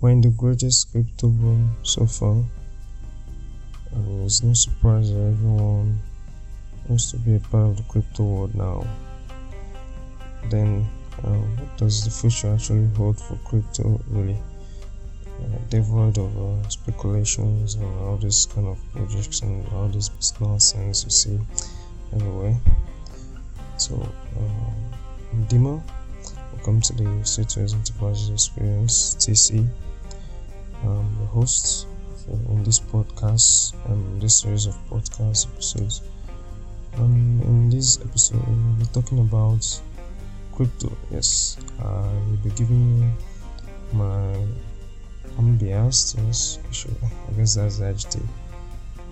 We're in the greatest crypto boom so far. And it's no surprise that everyone wants to be a part of the crypto world now. Then, uh, what does the future actually hold for crypto really? Uh, devoid of uh, speculations and all this kind of projections, and all this nonsense you see everywhere. So, uh, Dima. Welcome to the C2S Enterprise Experience TC. I'm the host in this podcast and this series of podcast episodes. Um, in this episode, we'll be talking about crypto. Yes, I will be giving my unbiased, yes, sure, I guess that's the adjective,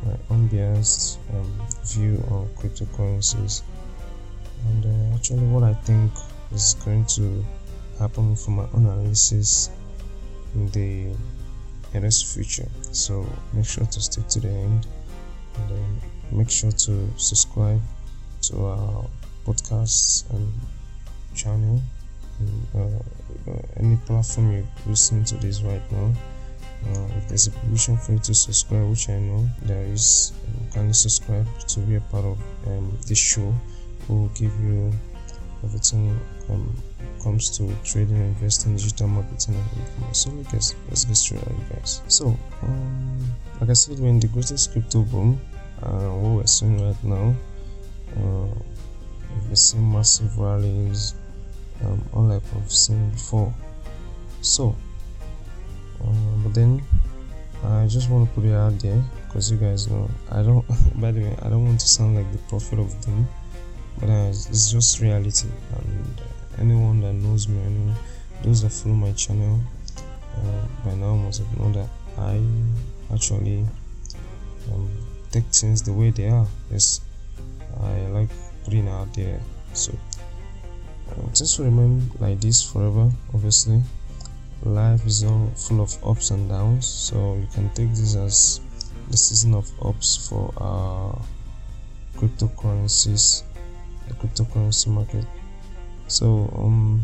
my unbiased um, view on cryptocurrencies and uh, actually what I think is going to happen for my analysis in the nearest future. So make sure to stick to the end and then make sure to subscribe to our podcasts and channel uh, uh, any platform you're listening to this right now. Uh, if there's a permission for you to subscribe, which I know there is, um, kindly subscribe to be a part of um, this show. We'll give you everything um, comes to trading, investing, digital marketing, and e-commerce. So let's let's get straight on, guys. So, um, like I said, we're in the greatest crypto boom. Uh, what we're seeing right now, uh, we've seen massive rallies um, unlike I've seen before. So, uh, but then I just want to put it out there because you guys know I don't. by the way, I don't want to sound like the prophet of doom, but uh, it's just reality. And uh, anyone that knows me, anyone, those that follow my channel uh, by now must have known that I actually um, take things the way they are. Yes, I like putting out there. So uh, just remain like this forever obviously life is all full of ups and downs so you can take this as the season of ups for uh, cryptocurrencies the cryptocurrency market so um,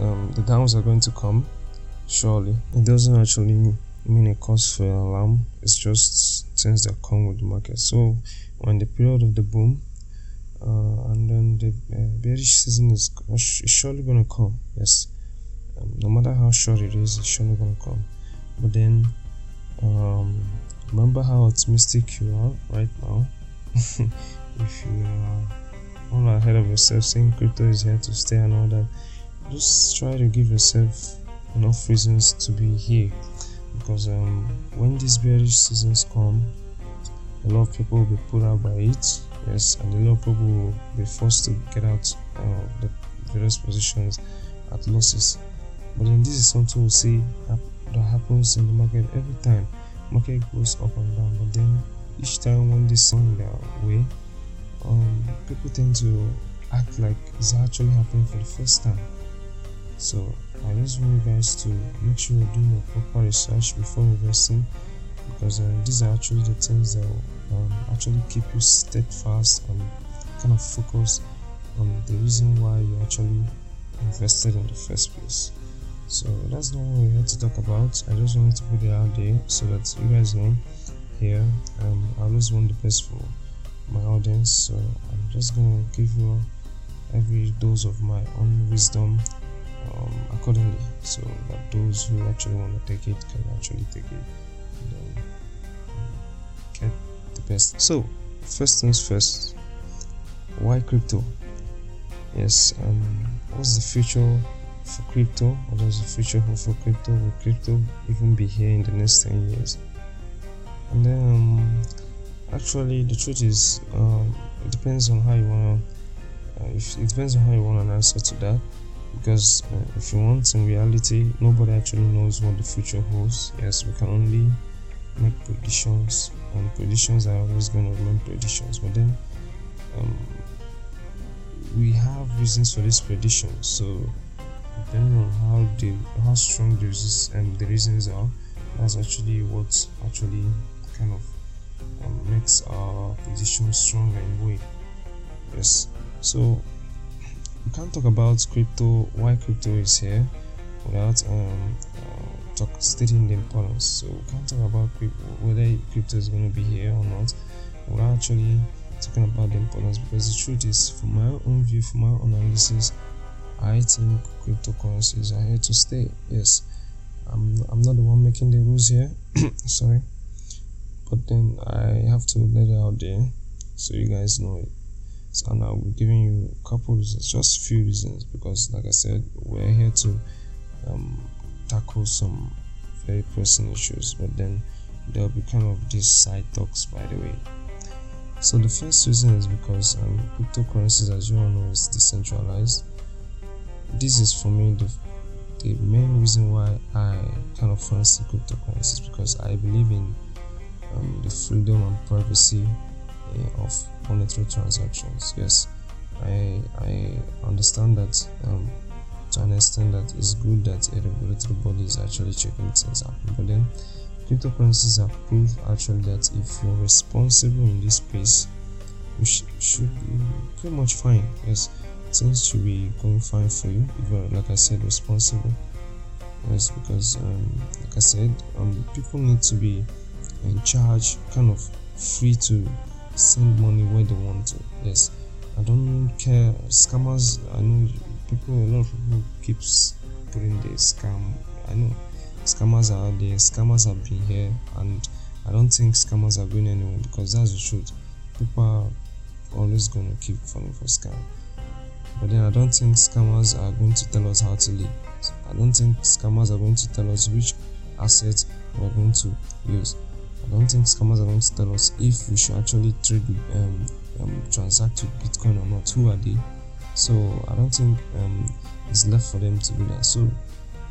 um, the downs are going to come surely. It doesn't actually mean a cause for alarm. It's just things that come with the market. So when the period of the boom uh, and then the uh, bearish season is, is surely going to come yes. Um, no matter how short it is it's surely going to come. But then um, remember how optimistic you are right now? If you are all ahead of yourself saying crypto is here to stay and all that. Just try to give yourself enough reasons to be here. Because um, when these bearish seasons come a lot of people will be put out by it. Yes and a lot of people will be forced to get out uh, the various positions at losses. But then this is something we see that happens in the market every time. Market goes up and down but then each time when this going their way um, people tend to act like it's actually happening for the first time so i just want you guys to make sure you're doing your proper research before investing because uh, these are actually the things that um, actually keep you steadfast and kind of focus on the reason why you actually invested in the first place. So that's not what we had to talk about. I just wanted to put it out there so that you guys know here um, I always want the best for my audience. So I'm just gonna give you every dose of my own wisdom um, accordingly so that those who actually want to take it can actually take it and um, get the best. So, first things first, why crypto? Yes, um, what's the future for crypto? What does the future hold for crypto? Will crypto even be here in the next 10 years? And then, um, actually, the truth is, um, it depends on how you want to, uh, if, it depends on how you want an answer to that. Because uh, if you want, in reality, nobody actually knows what the future holds. Yes, we can only make predictions and predictions are always going to remain predictions but then um, we have reasons for these predictions so depending on how the how strong the um, the reasons are that's actually what actually kind of um, makes our position stronger in a yes so we can't talk about crypto why crypto is here without um, uh, talk stating the importance. So we can't talk about crypto, whether crypto is going to be here or not without actually talking about the importance because the truth is, from my own view, from my own analysis, I think cryptocurrencies are here to stay. Yes, I'm, I'm not the one making the rules here. Sorry, but then I have to let it out there so you guys know it. So now we're giving you a couple reasons, just a few reasons, because like I said, we're here to um, tackle some very pressing issues, but then there'll be kind of these side talks, by the way. So the first reason is because um, cryptocurrencies, as you all know, is decentralized. This is for me the the main reason why I kind of fancy cryptocurrencies because I believe in um, the freedom and privacy uh, of monetary transactions. Yes, I I understand that um, to an extent that it's good that a regulatory body is actually checking things out, but then Cryptocurrencies have proved actually that if you're responsible in this space, you sh- should be pretty much fine. Yes, things should be going fine for you if you're, like I said, responsible. Yes, because um, like I said, um, people need to be in charge, kind of free to send money where they want to. Yes, I don't care. Scammers, I know people, a lot of people keeps putting the scam. I know scammers are there scammers have been here and i don't think scammers are going anywhere because that's the truth people are always going to keep falling for scam but then i don't think scammers are going to tell us how to live i don't think scammers are going to tell us which assets we're going to use i don't think scammers are going to tell us if we should actually trade with um, um, transact with bitcoin or not. Who are they? So i don't think um, it's left for them to do that. So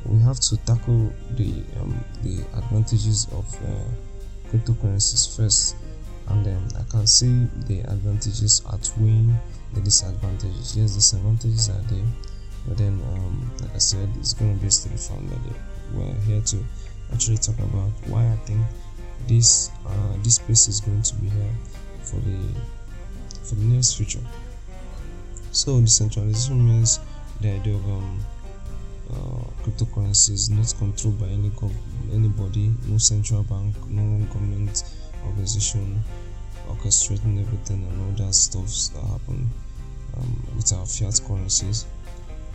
we have to tackle the um, the advantages of uh, cryptocurrencies first. And then I can see the advantages outweighing the disadvantages. Yes, disadvantages are there, but then, um, like I said, it's going to be still found that we're here to actually talk about why I think this uh, this space is going to be here for the for the nearest future. So decentralization means the idea of um, uh, cryptocurrency is not controlled by any anybody, no central bank, no government organization orchestrating everything and all that stuff that happen um, with our fiat currencies.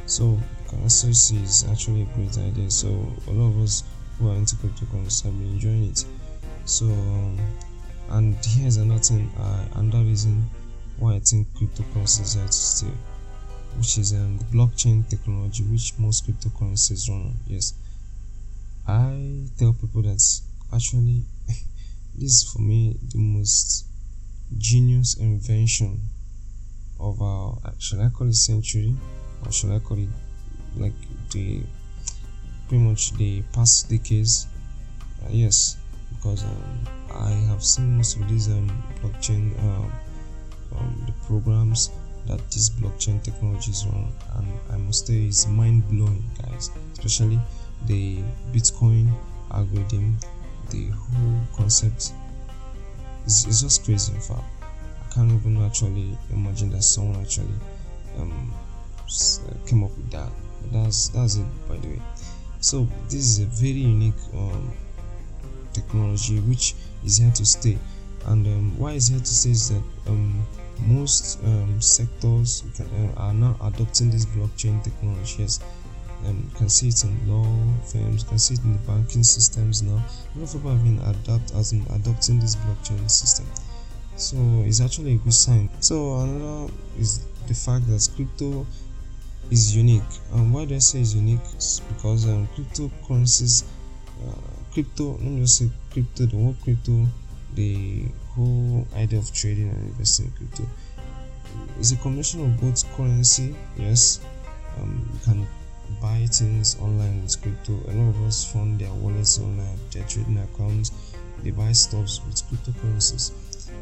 So currency is actually a great idea. So a lot of us who are into cryptocurrency have been enjoying it. So and here's another thing, uh, another reason why I think cryptocurrencies are to stay which is um, the blockchain technology which most cryptocurrencies run on. Yes, I tell people that actually this is for me the most genius invention of our shall I call it century or shall I call it like the pretty much the past decades. Uh, yes, because um, I have seen most of these um, blockchain uh, um, the programs that these blockchain technology is run and i must say it's mind-blowing guys. Especially the bitcoin algorithm the whole concept is, just crazy in fact. I can't even actually imagine that someone actually um, came up with that. That's that's it by the way. So this is a very unique um, technology which is here to stay. And um, why is here to stay is that um, most um, sectors can, uh, are now adopting this blockchain technologies um, you can see it in law firms you can see it in the banking systems now. A lot of people have been adapt as in adopting this blockchain system. So it's actually a good sign. So another is the fact that crypto is unique. And why do i say it's unique? It's because um, cryptocurrencies uh, crypto let me just say crypto the word crypto the whole idea of trading and investing in crypto. Is a combination of both currency yes um, you can buy things online with crypto. A lot of us fund their wallets online their trading accounts they buy stocks with cryptocurrencies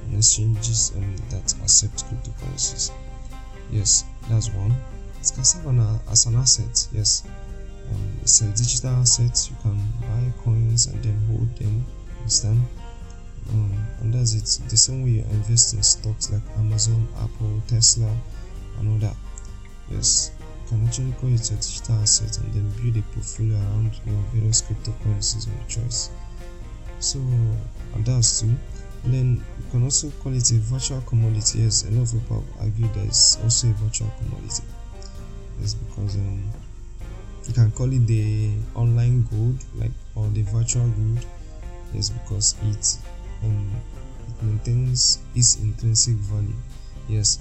and exchanges um, that accept cryptocurrencies. Yes that's one. It can serve an, as an asset yes. Um, it's a digital asset you can coins and then hold them understand um, and that's it the same way you invest in stocks like amazon apple tesla and all that yes you can actually call it a digital asset and then build a portfolio around your various cryptocurrencies of choice. So and that's too. then you can also call it a virtual commodity. Yes, a lot of people argue that it's also a virtual commodity. Yes, because um, you can call it the online gold, like or the virtual good Yes, because it um, it maintains its intrinsic value. Yes,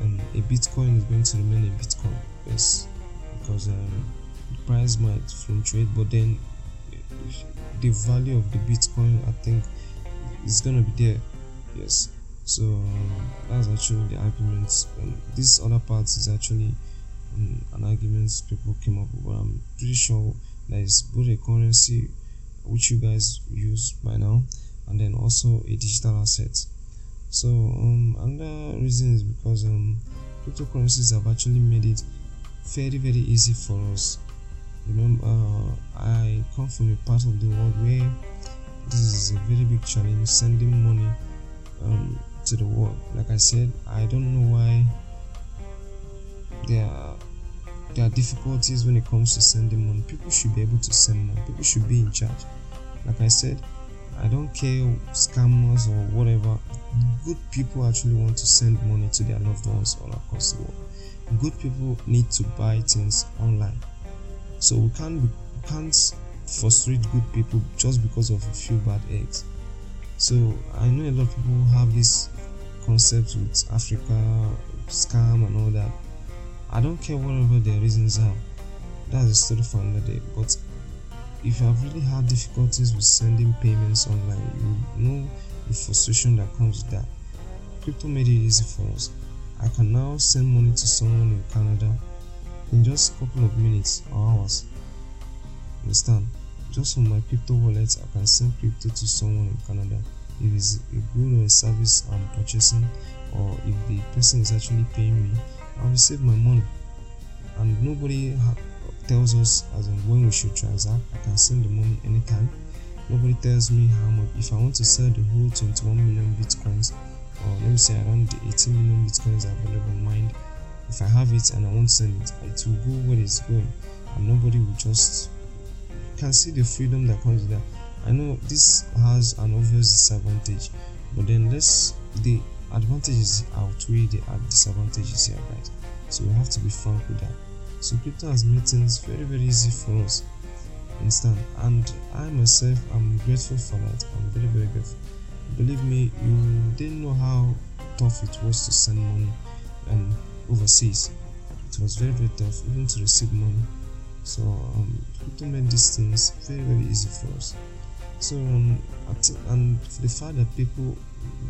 um, a Bitcoin is going to remain a Bitcoin. Yes, because um, the price might fluctuate, but then the value of the Bitcoin, I think, is gonna be there. Yes, so um, that's actually the argument. Um, this other part is actually um, an argument people came up with, but I'm pretty sure there is both a currency which you guys use by now and then also a digital asset. So um, another reason is because um, cryptocurrencies have actually made it very very easy for us. Remember, uh, I come from a part of the world where this is a very big challenge sending money um, to the world. Like I said, I don't know why there are there are difficulties when it comes to sending money. People should be able to send money. People should be in charge. Like I said, I don't care scammers or whatever. Good people actually want to send money to their loved ones all across the world. Good people need to buy things online. So we can't we can't frustrate good people just because of a few bad eggs. So I know a lot of people have this concept with Africa scam and all that. I don't care whatever their reasons are. That's a story for another day. But if you have really had difficulties with sending payments online, you know the frustration that comes with that. Crypto made it easy for us. I can now send money to someone in Canada in just a couple of minutes or hours. Understand? Just from my crypto wallet, I can send crypto to someone in Canada. If it's a good or a service I'm purchasing, or if the person is actually paying me, I'll receive my money. And nobody tells us as in when we should transact. I can send the money anytime. Nobody tells me how much. If I want to sell the whole 21 million bitcoins, or let me say around the 18 million bitcoins available in mind, if I have it and I won't send it, it will go where it's going, and nobody will just You can see the freedom that comes with that. I know this has an obvious disadvantage, but then let's the advantages outweigh the disadvantages here, guys. So we have to be frank with that. So crypto has made things very very easy for us. Understand? And I myself am grateful for that. I'm very very grateful. Believe me, you didn't know how tough it was to send money um, overseas. It was very very tough even to receive money so um, crypto made these things very very easy for us so um, and the fact that people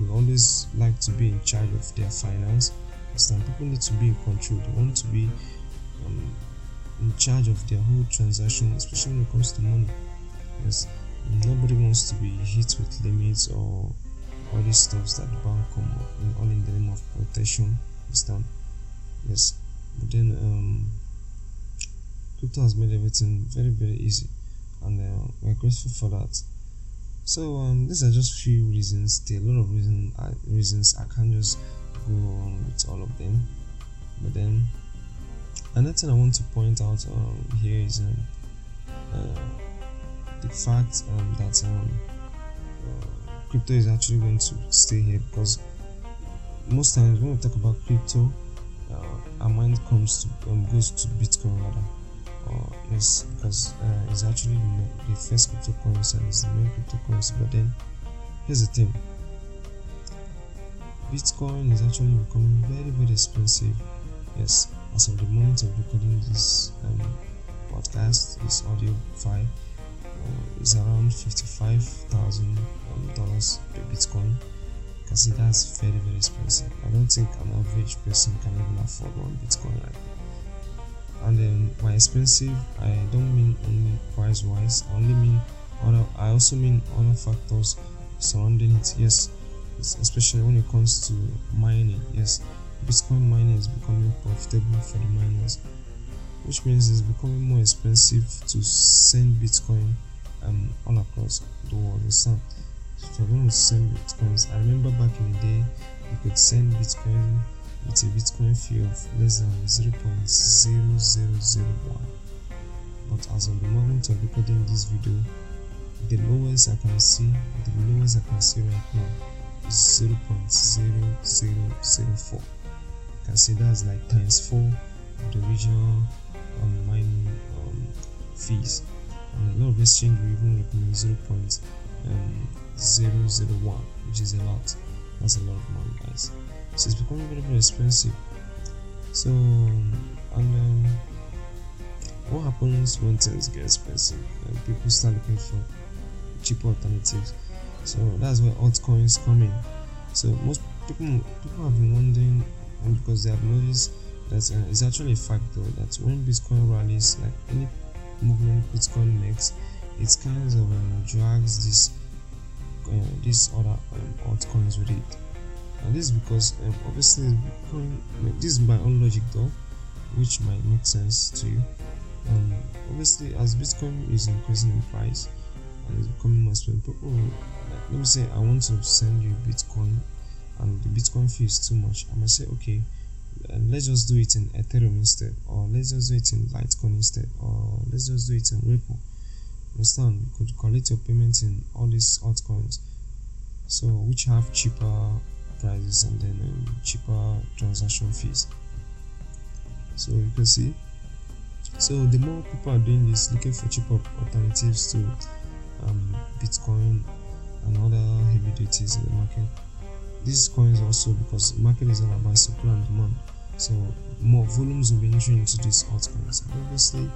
will always like to be in charge of their finance. Understand people need to be in control. They want to be um, in charge of their whole transaction especially when it comes to money. Yes nobody wants to be hit with limits or all these stuffs that the bank come up and all in the name of protection. Understand? Yes. But then um crypto has made everything very very easy. And uh, we're grateful for that so um, these are just few reasons. There are a lot of reason, uh, reasons. I can't just go on with all of them. But then another thing i want to point out um, here is um, uh, the fact um, that um, uh, crypto is actually going to stay here because most times when we talk about crypto uh, our mind comes to um, goes to bitcoin rather or yes because uh, it's actually the, the first cryptocurrency and it's the main cryptocurrency but then here's the thing. Bitcoin is actually becoming very very expensive yes as of the moment of recording this um, podcast this audio file uh, is around $55,000 um, dollars per bitcoin you can that's very very expensive. I don't think an average person can even afford one bitcoin right? now and then by expensive i don't mean only price wise i only mean other i also mean other factors surrounding it yes. Especially when it comes to mining yes. Bitcoin mining is becoming profitable for the miners which means it's becoming more expensive to send bitcoin um, all across the world understand? If you're going to send bitcoins i remember back in the day you could send bitcoin with a Bitcoin fee of less than 0.0001. But as of the moment of recording this video, the lowest I can see, the lowest I can see right now is 0.0004. You can see that's like times 4 of the original um, mining um, fees. And a lot of exchange will even recommend 0.001, which is a lot. That's a lot of money, guys. So it's becoming very, very expensive. So, and um, what happens when things get expensive? people start looking for cheaper alternatives. So that's where altcoins come in. So most people people have been wondering, and because they have noticed that uh, it's actually a fact though that when Bitcoin rallies, like any movement Bitcoin makes, it kind of um, drags this uh, these other um, altcoins with it. And this is because um, obviously Bitcoin, this is my own logic though, which might make sense to you. Um, obviously, as Bitcoin is increasing in price and it's becoming more expensive, people like, let me say I want to send you Bitcoin and the Bitcoin fee is too much. I might say okay, and let's just do it in Ethereum instead, or let's just do it in Litecoin instead, or let's just do it in Ripple. Understand? You could collect your payments in all these altcoins, so which have cheaper prices and then um, cheaper transaction fees. So you can see. So the more people are doing this, looking for cheaper alternatives to um, Bitcoin and other heavy duties in the market, these coins also because the market is all about supply and demand. So more volumes will be entering into these altcoins. And obviously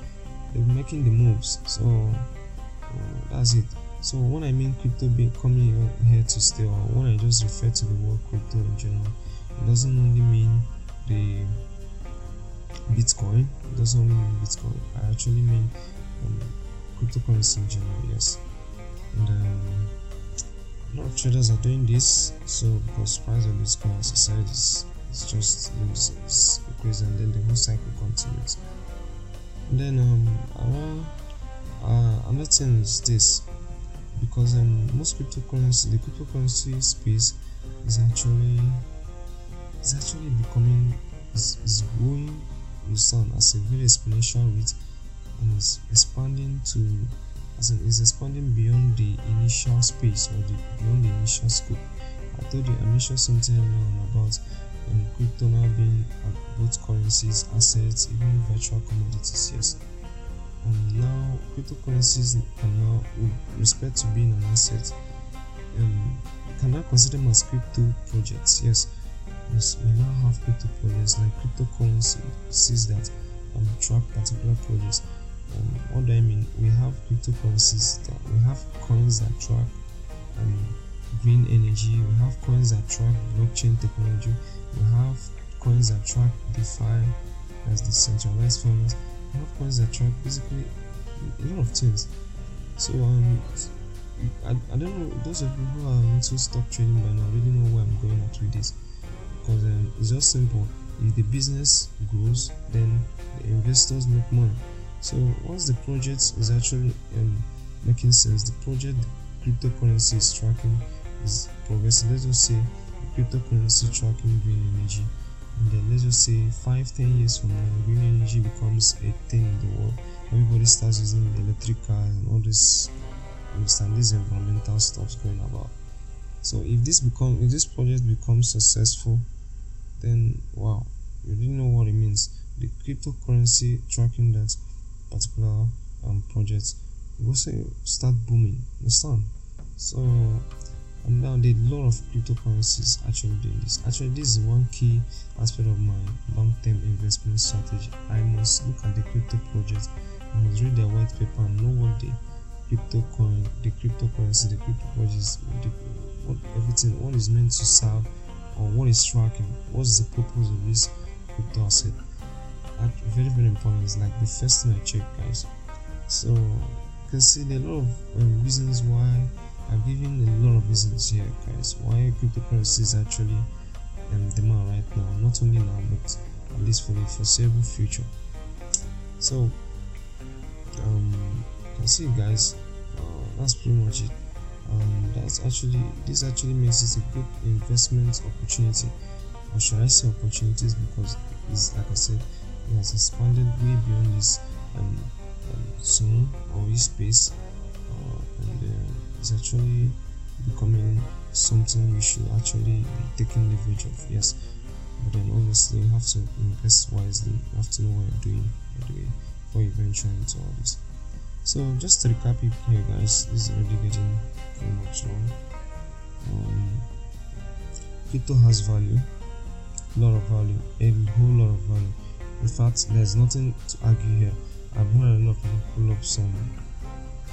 they're making the moves. So uh, that's it so when i mean crypto being coming here to stay or when i just refer to the word crypto in general it doesn't only mean the bitcoin it doesn't only mean bitcoin i actually mean um, cryptocurrency in general yes. And um, a lot of traders are doing this so because price of bitcoin said is, is just it's, it's crazy and then the whole cycle continues. And then um our, uh, another thing is this because um, most cryptocurrency the cryptocurrency space is actually is actually becoming is, is growing understand as a very exponential rate and is expanding to as in is expanding beyond the initial space or the beyond the initial scope. I told you I mentioned something earlier about um, crypto now being both currencies, assets, even virtual commodities. Yes. And now cryptocurrencies are now, with respect to being an asset, um, can now consider them as crypto projects. Yes. Yes, we now have crypto projects like cryptocurrencies that um, track particular projects um, what do I mean? We have cryptocurrencies that we have coins that track um, green energy, we have coins that track blockchain technology, we have coins that track DeFi as decentralized finance, coins that track basically a lot of things. So um I, I don't know those of you who are into stock trading by now really know where I'm going at with this because um, it's just simple if the business grows then the investors make money so once the project is actually um, making sense, the project cryptocurrency is tracking is progressing. Let's just say cryptocurrency tracking green energy, and then let's just say five, ten years from now, green energy becomes a thing in the world. Everybody starts using electric cars and all this understand this environmental stuff's going about. So if this become if this project becomes successful, then wow, you didn't know what it means. The cryptocurrency tracking that particular um, project will say start booming understand so and now the lot of cryptocurrencies actually doing this. Actually this is one key aspect of my long-term investment strategy. I must look at the crypto project i must read their white paper and know what the crypto coin the cryptocurrency the crypto project the, what everything what is meant to serve or what is tracking. What's the purpose of this crypto asset? Very very important. It's like the first thing i check guys. So you can see there are a lot of um, reasons why i've given a lot of reasons here guys why cryptocurrency is actually um, demand right now not only now but at least for the foreseeable future. So um can see guys uh, that's pretty much it. Um, that's actually this actually makes it a good investment opportunity or should I say opportunities because it's like I said, it has expanded way beyond this um, um, zone or this space, it's actually becoming something you should actually be taking leverage of. Yes, but then obviously you have to invest wisely. You have to know what you're doing, by the way, before you venture into all this. So just to recap it here, guys, this is already getting pretty much long. Um, crypto has value, a lot of value, a whole lot of value. In fact, there's nothing to argue here. I've heard a lot of people pull up some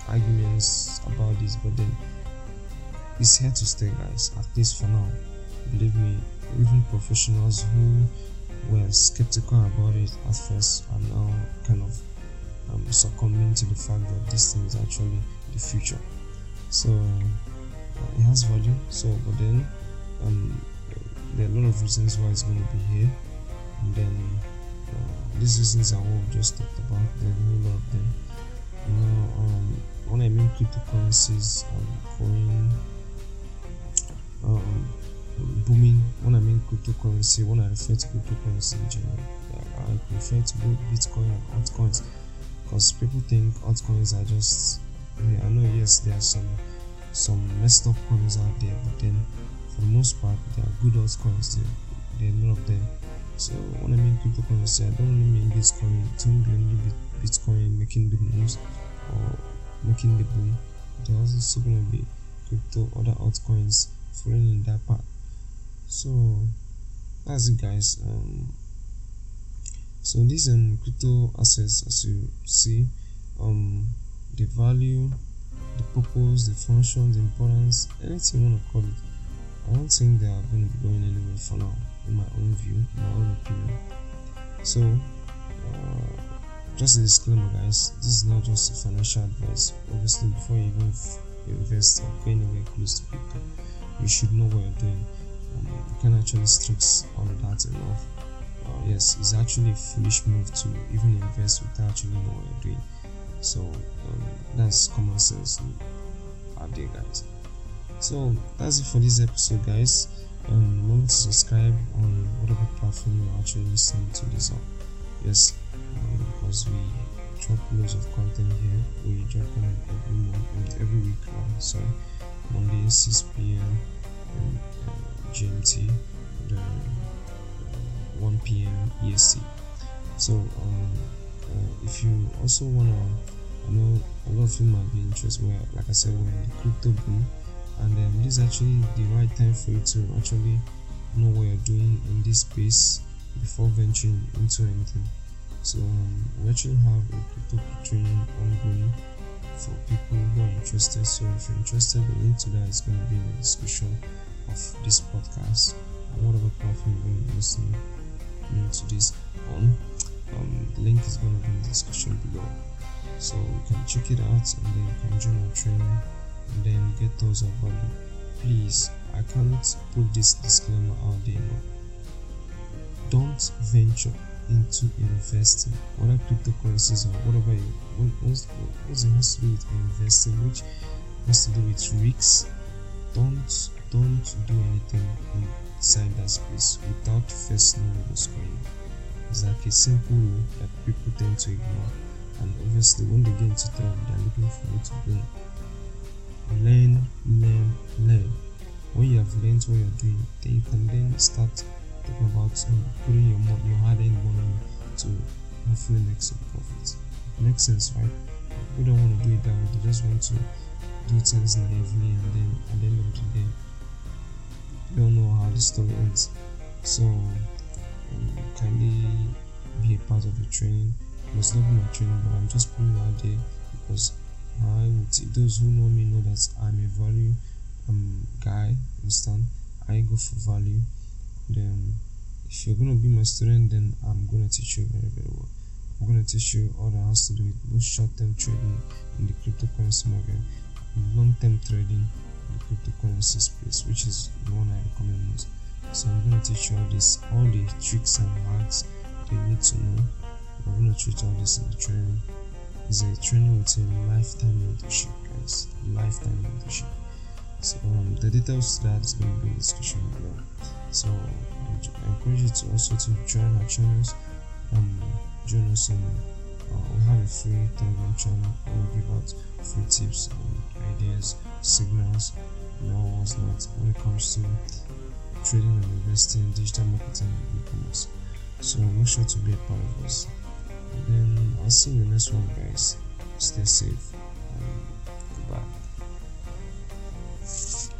arguments about this, but then it's here to stay, guys. At least for now. Believe me, even professionals who were skeptical about it at first are now kind of um, succumbing to the fact that this thing is actually the future. So uh, it has value. So, but then um, there are a lot of reasons why it's going to be here, and then uh, these reasons are what we just talked about. There are a lot of them. You know, um, when I mean cryptocurrencies, um, coin, um, booming. When I mean cryptocurrency, when I refer to cryptocurrency in general, I prefer to both Bitcoin and altcoins because people think altcoins are just. I know yes, there are some some messed up coins out there, but then for the most part, there are good altcoins. There, there are lot of them. So when I mean cryptocurrency, I don't only mean Bitcoin. Only Bitcoin making the moves or making the boom. There's also to be crypto, other altcoins following in that part. So that's it, guys. Um, so these um crypto assets, as you see, um, the value, the purpose, the function, the importance, anything you want to call it. I don't think they are going to be going anywhere for now, in my own view, my own opinion. So, uh, just a disclaimer, guys. This is not just financial advice. Obviously, before you even invest or go anywhere close to crypto, you should know what you're doing. Um, you can actually stress on that enough. Uh, yes, it's actually a foolish move to even invest without actually knowing what you're doing. So um, that's common sense out there, guys. So that's it for this episode, guys. Um, remember to subscribe on whatever platform you're actually listening to this on. Yes, um, because we drop loads of content here. We drop content every month, every week. Uh, sorry, Monday 6 p.m. And, uh, GMT, and, uh, 1 p.m. EST. So um, uh, if you also wanna, I know a lot of you might be interested. Where, like I said, we're in the crypto boom and um, this is actually the right time for you to actually know what you're doing in this space before venturing into anything so we actually have a crypto training ongoing for people who are interested so if you're interested the link to that is going to be in the description of this podcast and whatever platform you're going to be listening to this on um, the link is going to be in the description below so you can check it out and then you can join our training and then get those of value. Please, I can't put this disclaimer out there. Don't venture into investing, whether cryptocurrencies or whatever you what, what's, what it has to do with investing, which has to do with risks. Don't don't do anything inside that space without first knowing what's going on. It's like a simple rule that people tend to ignore, and obviously when they get into trouble, they're looking for you to blame learn learn learn when you have learned what you're doing then you can then start talking about um, putting your money your hard-earned money to hopefully make some profits. Makes sense right? We don't want to do it that way. They just want to do things naively and then at the end of the day you don't know how the story ends. So um, kindly be a part of the training? Must not be my training but i'm just putting out there because I would those who know me know that I'm a value um guy, understand? I go for value. Then if you're gonna be my student then I'm gonna teach you very very well. I'm gonna teach you all that has to do with both short term trading in the cryptocurrency market and long term trading in the cryptocurrency space, which is the one I recommend most. So I'm gonna teach you all this all the tricks and hacks they need to know. I'm gonna treat all this in the training is a training with a lifetime mentorship, guys. Lifetime mentorship. So um, the details to that is going to be in the description below. So I encourage you to also to join our channels. Um, join us on. Uh, we have a free Telegram channel. We'll give out free tips and ideas, signals, and all when it comes to trading and investing, digital marketing, and e-commerce. So make sure to be a part of us. And then I'll see you in the next one, guys. Stay safe. And goodbye.